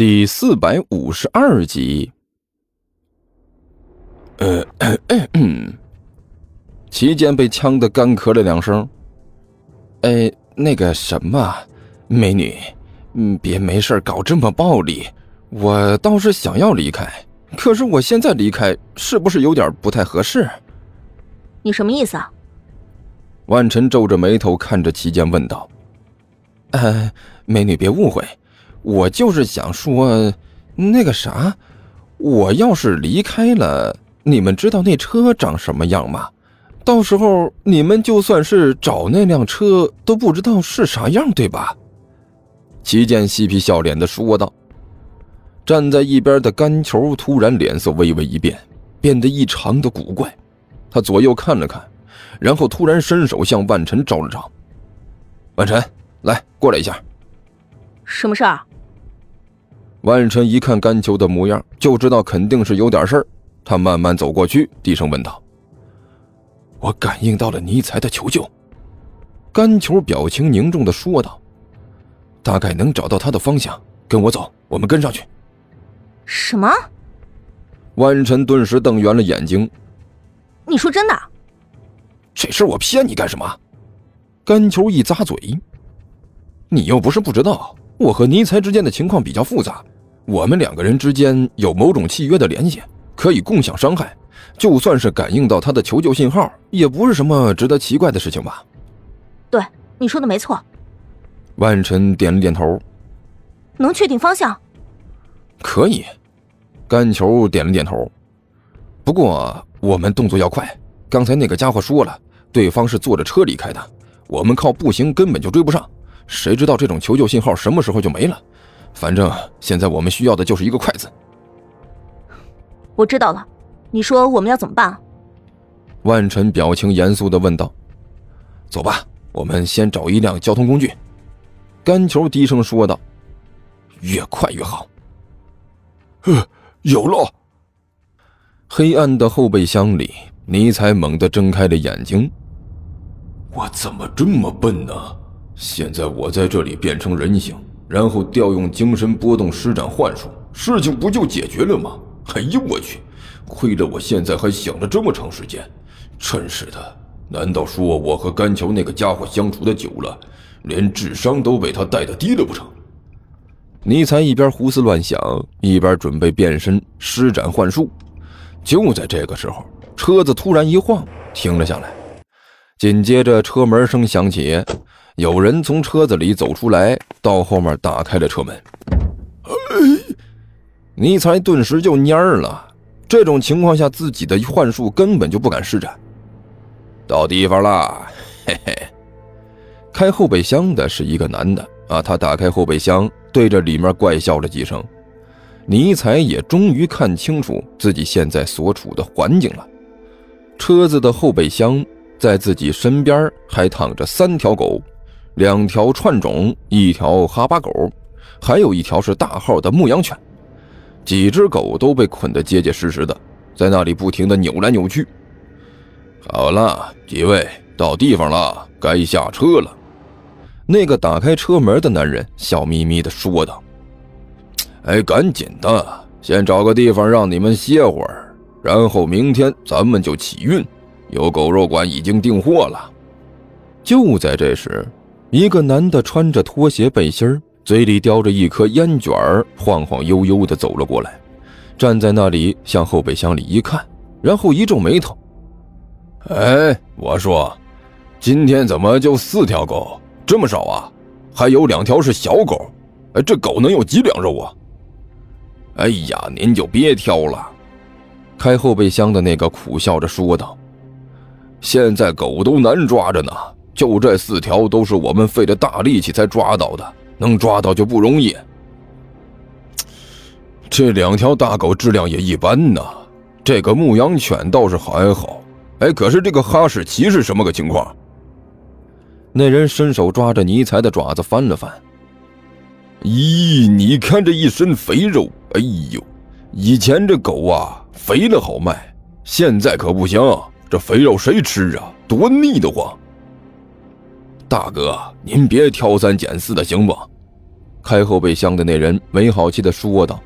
第四百五十二集。呃，齐间被呛得干咳了两声。哎，那个什么，美女，嗯，别没事搞这么暴力。我倒是想要离开，可是我现在离开是不是有点不太合适？你什么意思啊？万晨皱着眉头看着齐间问道：“呃，美女别误会。”我就是想说，那个啥，我要是离开了，你们知道那车长什么样吗？到时候你们就算是找那辆车，都不知道是啥样，对吧？齐健嬉皮笑脸的说道。站在一边的甘球突然脸色微微一变，变得异常的古怪。他左右看了看，然后突然伸手向万晨招了招：“万晨，来过来一下。”什么事儿？万晨一看甘球的模样，就知道肯定是有点事儿。他慢慢走过去，低声问道：“我感应到了尼才的求救。”甘球表情凝重的说道：“大概能找到他的方向，跟我走，我们跟上去。”什么？万晨顿时瞪圆了眼睛：“你说真的？这事我骗你干什么？”甘球一咂嘴：“你又不是不知道，我和尼才之间的情况比较复杂。”我们两个人之间有某种契约的联系，可以共享伤害。就算是感应到他的求救信号，也不是什么值得奇怪的事情吧？对，你说的没错。万晨点了点头。能确定方向？可以。甘球点了点头。不过我们动作要快。刚才那个家伙说了，对方是坐着车离开的，我们靠步行根本就追不上。谁知道这种求救信号什么时候就没了？反正现在我们需要的就是一个筷子。我知道了，你说我们要怎么办？万晨表情严肃的问道。走吧，我们先找一辆交通工具。甘球低声说道。越快越好。呃，有了。黑暗的后备箱里，尼采猛地睁开了眼睛。我怎么这么笨呢？现在我在这里变成人形。然后调用精神波动施展幻术，事情不就解决了吗？哎呦我去！亏得我现在还想了这么长时间，真是的！难道说我和甘桥那个家伙相处的久了，连智商都被他带的低了不成？尼才一边胡思乱想，一边准备变身施展幻术。就在这个时候，车子突然一晃，停了下来，紧接着车门声响起。有人从车子里走出来，到后面打开了车门。哎尼才顿时就蔫了。这种情况下，自己的幻术根本就不敢施展。到地方了，嘿嘿。开后备箱的是一个男的啊，他打开后备箱，对着里面怪笑了几声。尼才也终于看清楚自己现在所处的环境了。车子的后备箱，在自己身边还躺着三条狗。两条串种，一条哈巴狗，还有一条是大号的牧羊犬，几只狗都被捆得结结实实的，在那里不停地扭来扭去。好了，几位到地方了，该下车了。那个打开车门的男人笑眯眯地说道：“哎，赶紧的，先找个地方让你们歇会儿，然后明天咱们就起运。有狗肉馆已经订货了。”就在这时。一个男的穿着拖鞋背心嘴里叼着一颗烟卷晃晃悠悠地走了过来，站在那里向后备箱里一看，然后一皱眉头：“哎，我说，今天怎么就四条狗？这么少啊？还有两条是小狗，哎，这狗能有几两肉啊？”“哎呀，您就别挑了。”开后备箱的那个苦笑着说道：“现在狗都难抓着呢。”就这四条都是我们费了大力气才抓到的，能抓到就不容易。这两条大狗质量也一般呐，这个牧羊犬倒是还好。哎，可是这个哈士奇是什么个情况？那人伸手抓着尼才的爪子翻了翻。咦，你看这一身肥肉，哎呦，以前这狗啊肥了好卖，现在可不行，这肥肉谁吃啊？多腻得慌。大哥，您别挑三拣四的行不？开后备箱的那人没好气的说道：“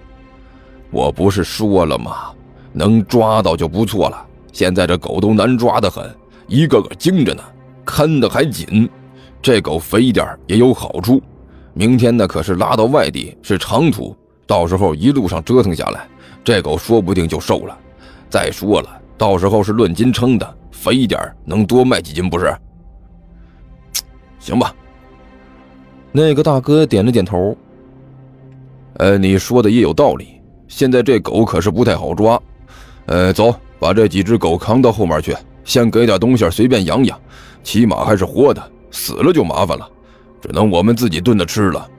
我不是说了吗？能抓到就不错了。现在这狗都难抓的很，一个个精着呢，看得还紧。这狗肥一点也有好处，明天呢可是拉到外地是长途，到时候一路上折腾下来，这狗说不定就瘦了。再说了，到时候是论斤称的，肥一点能多卖几斤不是？行吧。”那个大哥点了点头。呃，你说的也有道理。现在这狗可是不太好抓。呃，走，把这几只狗扛到后面去，先给点东西随便养养，起码还是活的，死了就麻烦了，只能我们自己炖着吃了。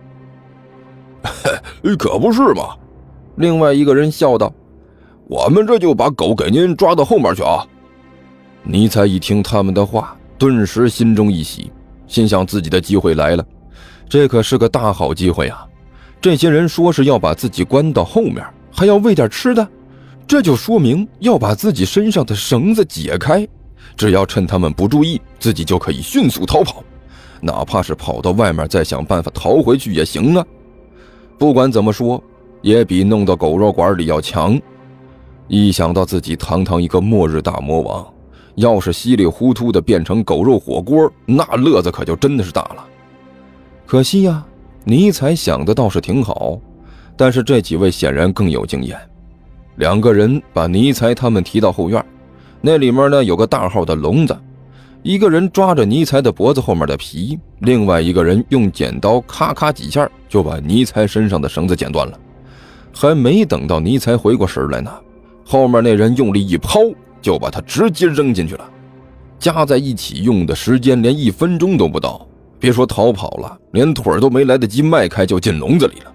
可不是嘛！另外一个人笑道：“我们这就把狗给您抓到后面去啊！”尼采一听他们的话，顿时心中一喜，心想自己的机会来了。这可是个大好机会啊！这些人说是要把自己关到后面，还要喂点吃的，这就说明要把自己身上的绳子解开。只要趁他们不注意，自己就可以迅速逃跑，哪怕是跑到外面再想办法逃回去也行啊！不管怎么说，也比弄到狗肉馆里要强。一想到自己堂堂一个末日大魔王，要是稀里糊涂的变成狗肉火锅，那乐子可就真的是大了。可惜呀，尼采想的倒是挺好，但是这几位显然更有经验。两个人把尼采他们提到后院，那里面呢有个大号的笼子，一个人抓着尼采的脖子后面的皮，另外一个人用剪刀咔咔几下就把尼采身上的绳子剪断了。还没等到尼采回过神来呢，后面那人用力一抛，就把他直接扔进去了。加在一起用的时间连一分钟都不到。别说逃跑了，连腿都没来得及迈开，就进笼子里了。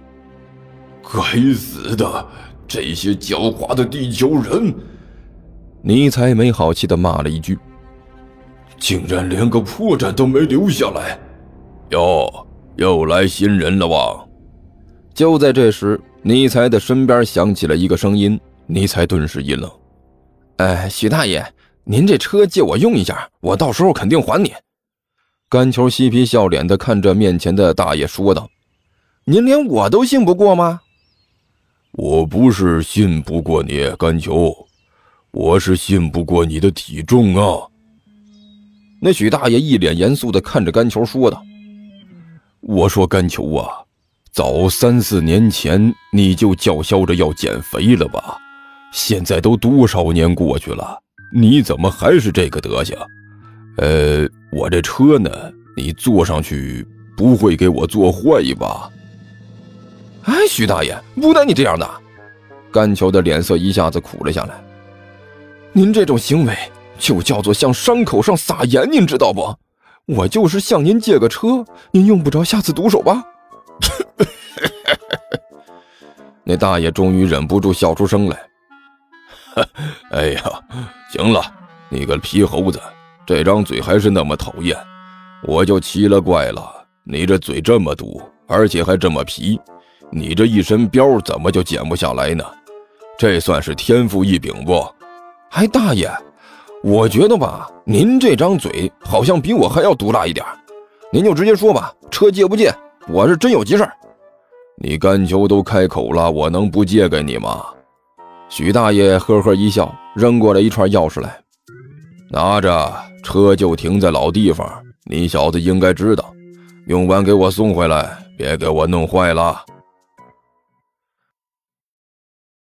该死的，这些狡猾的地球人！尼采没好气的骂了一句：“竟然连个破绽都没留下来！”哟，又来新人了哇？就在这时，尼采的身边响起了一个声音，尼采顿时一愣：“哎，许大爷，您这车借我用一下，我到时候肯定还你。”甘球嬉皮笑脸的看着面前的大爷说道：“您连我都信不过吗？”“我不是信不过你，甘球，我是信不过你的体重啊。”那许大爷一脸严肃的看着甘球说道：“我说甘球啊，早三四年前你就叫嚣着要减肥了吧？现在都多少年过去了，你怎么还是这个德行？”呃，我这车呢，你坐上去不会给我坐坏吧？哎，徐大爷，不带你这样的！甘球的脸色一下子苦了下来。您这种行为就叫做向伤口上撒盐，您知道不？我就是向您借个车，您用不着下次毒手吧？那大爷终于忍不住笑出声来。哎呀，行了，你个皮猴子！这张嘴还是那么讨厌，我就奇了怪了。你这嘴这么毒，而且还这么皮，你这一身膘怎么就减不下来呢？这算是天赋异禀不？哎，大爷，我觉得吧，您这张嘴好像比我还要毒辣一点。您就直接说吧，车借不借？我是真有急事你干球都开口了，我能不借给你吗？许大爷呵呵一笑，扔过来一串钥匙来，拿着。车就停在老地方，你小子应该知道，用完给我送回来，别给我弄坏了。